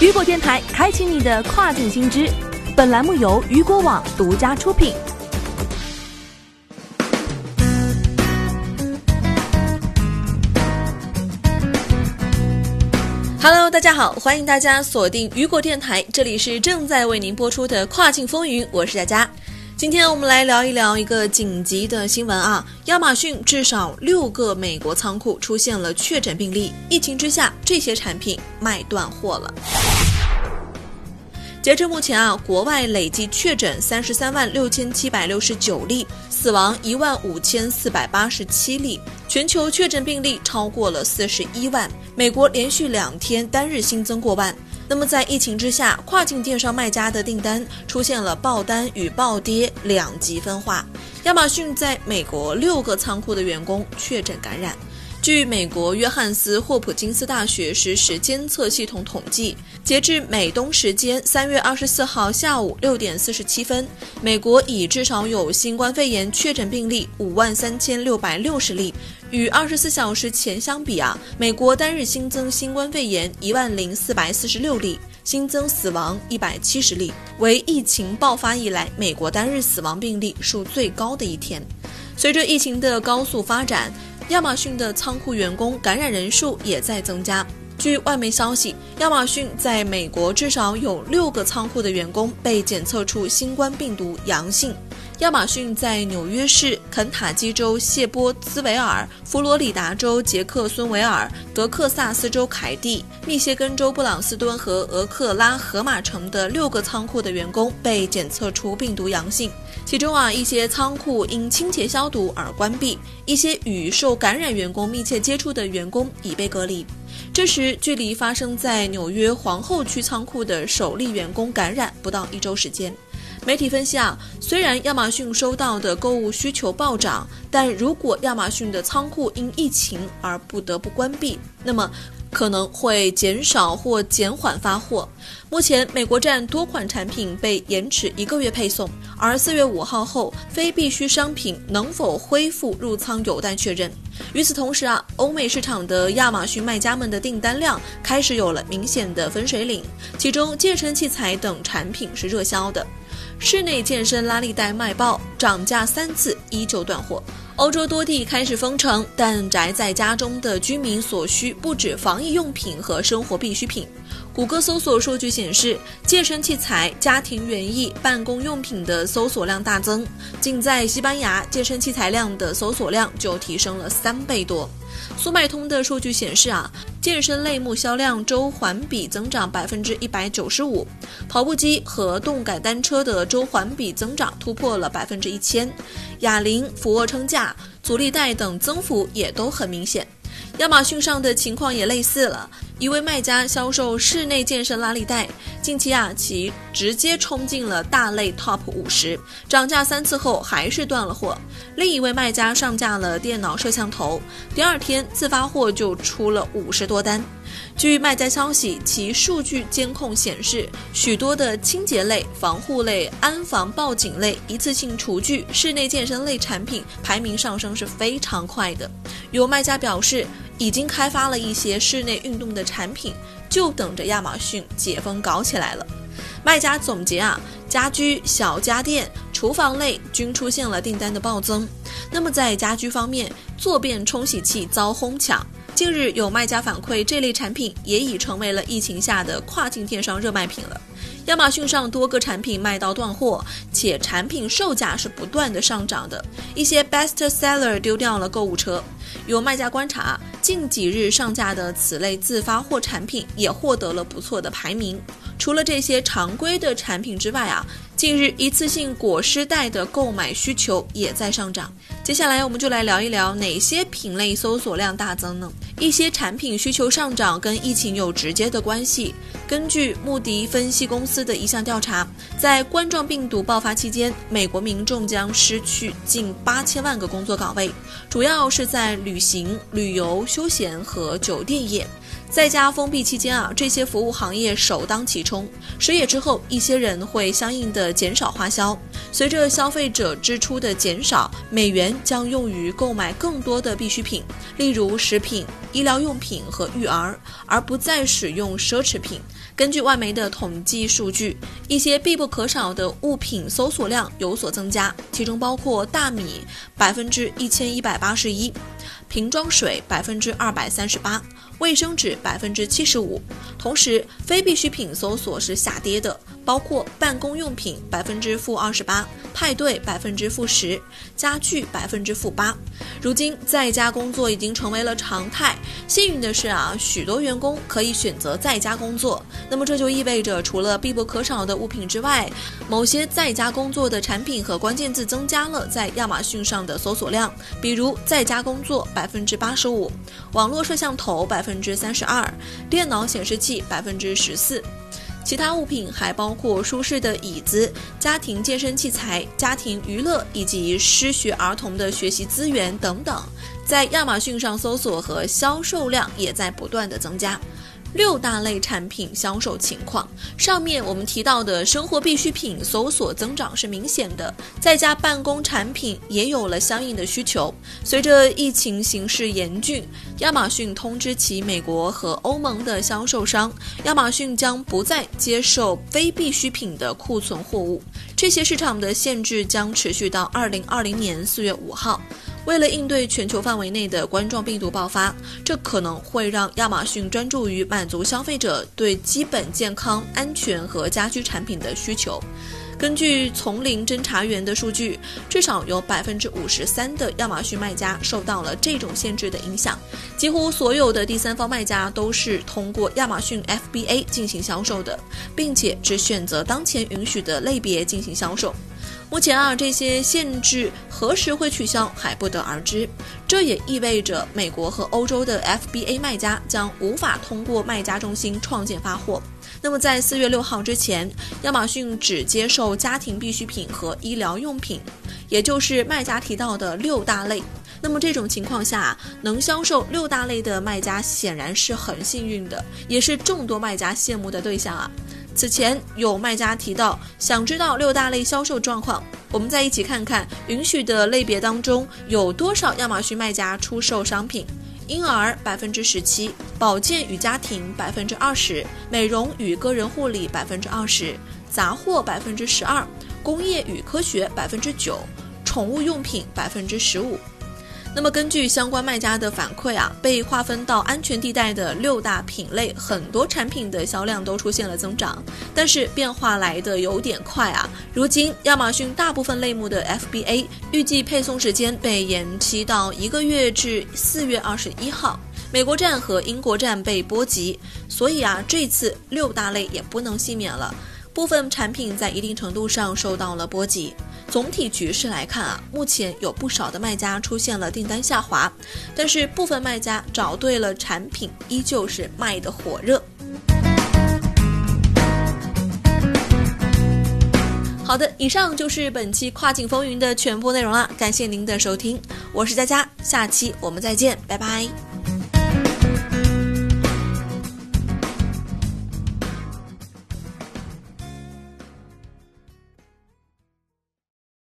雨果电台开启你的跨境新知，本栏目由雨果网独家出品。Hello，大家好，欢迎大家锁定雨果电台，这里是正在为您播出的跨境风云，我是佳佳。今天我们来聊一聊一个紧急的新闻啊！亚马逊至少六个美国仓库出现了确诊病例，疫情之下，这些产品卖断货了。截至目前啊，国外累计确诊三十三万六千七百六十九例，死亡一万五千四百八十七例，全球确诊病例超过了四十一万，美国连续两天单日新增过万。那么在疫情之下，跨境电商卖家的订单出现了爆单与暴跌两极分化。亚马逊在美国六个仓库的员工确诊感染。据美国约翰斯霍普金斯大学实时监测系统统计，截至美东时间三月二十四号下午六点四十七分，美国已至少有新冠肺炎确诊病例五万三千六百六十例。与二十四小时前相比啊，美国单日新增新冠肺炎一万零四百四十六例，新增死亡一百七十例，为疫情爆发以来美国单日死亡病例数最高的一天。随着疫情的高速发展，亚马逊的仓库员工感染人数也在增加。据外媒消息，亚马逊在美国至少有六个仓库的员工被检测出新冠病毒阳性。亚马逊在纽约市、肯塔基州谢波兹维尔、佛罗里达州杰克孙维尔、德克萨斯州凯蒂、密歇根州布朗斯敦和俄克拉荷马城的六个仓库的员工被检测出病毒阳性。其中啊，一些仓库因清洁消毒而关闭，一些与受感染员工密切接触的员工已被隔离。这时，距离发生在纽约皇后区仓库的首例员工感染不到一周时间。媒体分析啊，虽然亚马逊收到的购物需求暴涨，但如果亚马逊的仓库因疫情而不得不关闭，那么可能会减少或减缓发货。目前，美国站多款产品被延迟一个月配送，而四月五号后非必需商品能否恢复入仓有待确认。与此同时啊，欧美市场的亚马逊卖家们的订单量开始有了明显的分水岭，其中健身器材等产品是热销的。室内健身拉力带卖爆，涨价三次依旧断货。欧洲多地开始封城，但宅在家中的居民所需不止防疫用品和生活必需品。谷歌搜索数据显示，健身器材、家庭园艺、办公用品的搜索量大增，仅在西班牙，健身器材量的搜索量就提升了三倍多。速卖通的数据显示啊，健身类目销量周环比增长百分之一百九十五，跑步机和动感单车的周环比增长突破了百分之一千，哑铃、俯卧撑架、阻力带等增幅也都很明显。亚马逊上的情况也类似了。一位卖家销售室内健身拉力带，近期啊，其直接冲进了大类 TOP 五十，涨价三次后还是断了货。另一位卖家上架了电脑摄像头，第二天自发货就出了五十多单。据卖家消息，其数据监控显示，许多的清洁类、防护类、安防报警类、一次性厨具、室内健身类产品排名上升是非常快的。有卖家表示。已经开发了一些室内运动的产品，就等着亚马逊解封搞起来了。卖家总结啊，家居、小家电、厨房类均出现了订单的暴增。那么在家居方面，坐便冲洗器遭哄抢。近日有卖家反馈，这类产品也已成为了疫情下的跨境电商热卖品了。亚马逊上多个产品卖到断货，且产品售价是不断的上涨的。一些 best seller 丢掉了购物车。有卖家观察，近几日上架的此类自发货产品也获得了不错的排名。除了这些常规的产品之外啊，近日一次性裹尸袋的购买需求也在上涨。接下来我们就来聊一聊哪些品类搜索量大增呢？一些产品需求上涨跟疫情有直接的关系。根据穆迪分析公司的一项调查，在冠状病毒爆发期间，美国民众将失去近八千万个工作岗位，主要是在旅行、旅游、休闲和酒店业。在家封闭期间啊，这些服务行业首当其冲。失业之后，一些人会相应的减少花销。随着消费者支出的减少，美元将用于购买更多的必需品，例如食品、医疗用品和育儿，而不再使用奢侈品。根据外媒的统计数据，一些必不可少的物品搜索量有所增加，其中包括大米百分之一千一百八十一。瓶装水百分之二百三十八，卫生纸百分之七十五。同时，非必需品搜索是下跌的，包括办公用品百分之负二十八，派对百分之负十，家具百分之负八。如今，在家工作已经成为了常态。幸运的是啊，许多员工可以选择在家工作。那么这就意味着，除了必不可少的物品之外，某些在家工作的产品和关键字增加了在亚马逊上的搜索量，比如在家工作。百分之八十五，网络摄像头百分之三十二，电脑显示器百分之十四，其他物品还包括舒适的椅子、家庭健身器材、家庭娱乐以及失学儿童的学习资源等等，在亚马逊上搜索和销售量也在不断的增加。六大类产品销售情况，上面我们提到的生活必需品搜索增长是明显的，在家办公产品也有了相应的需求。随着疫情形势严峻，亚马逊通知其美国和欧盟的销售商，亚马逊将不再接受非必需品的库存货物，这些市场的限制将持续到二零二零年四月五号。为了应对全球范围内的冠状病毒爆发，这可能会让亚马逊专注于满足消费者对基本健康、安全和家居产品的需求。根据丛林侦查员的数据，至少有百分之五十三的亚马逊卖家受到了这种限制的影响。几乎所有的第三方卖家都是通过亚马逊 FBA 进行销售的，并且只选择当前允许的类别进行销售。目前啊，这些限制何时会取消还不得而知。这也意味着美国和欧洲的 FBA 卖家将无法通过卖家中心创建发货。那么在四月六号之前，亚马逊只接受家庭必需品和医疗用品，也就是卖家提到的六大类。那么这种情况下，能销售六大类的卖家显然是很幸运的，也是众多卖家羡慕的对象啊。此前有卖家提到，想知道六大类销售状况。我们再一起看看允许的类别当中有多少亚马逊卖家出售商品：婴儿百分之十七，保健与家庭百分之二十，美容与个人护理百分之二十，杂货百分之十二，工业与科学百分之九，宠物用品百分之十五。那么根据相关卖家的反馈啊，被划分到安全地带的六大品类，很多产品的销量都出现了增长，但是变化来的有点快啊。如今亚马逊大部分类目的 FBA 预计配送时间被延期到一个月至四月二十一号，美国站和英国站被波及，所以啊，这次六大类也不能幸免了。部分产品在一定程度上受到了波及。总体局势来看啊，目前有不少的卖家出现了订单下滑，但是部分卖家找对了产品，依旧是卖的火热。好的，以上就是本期跨境风云的全部内容了，感谢您的收听，我是佳佳，下期我们再见，拜拜。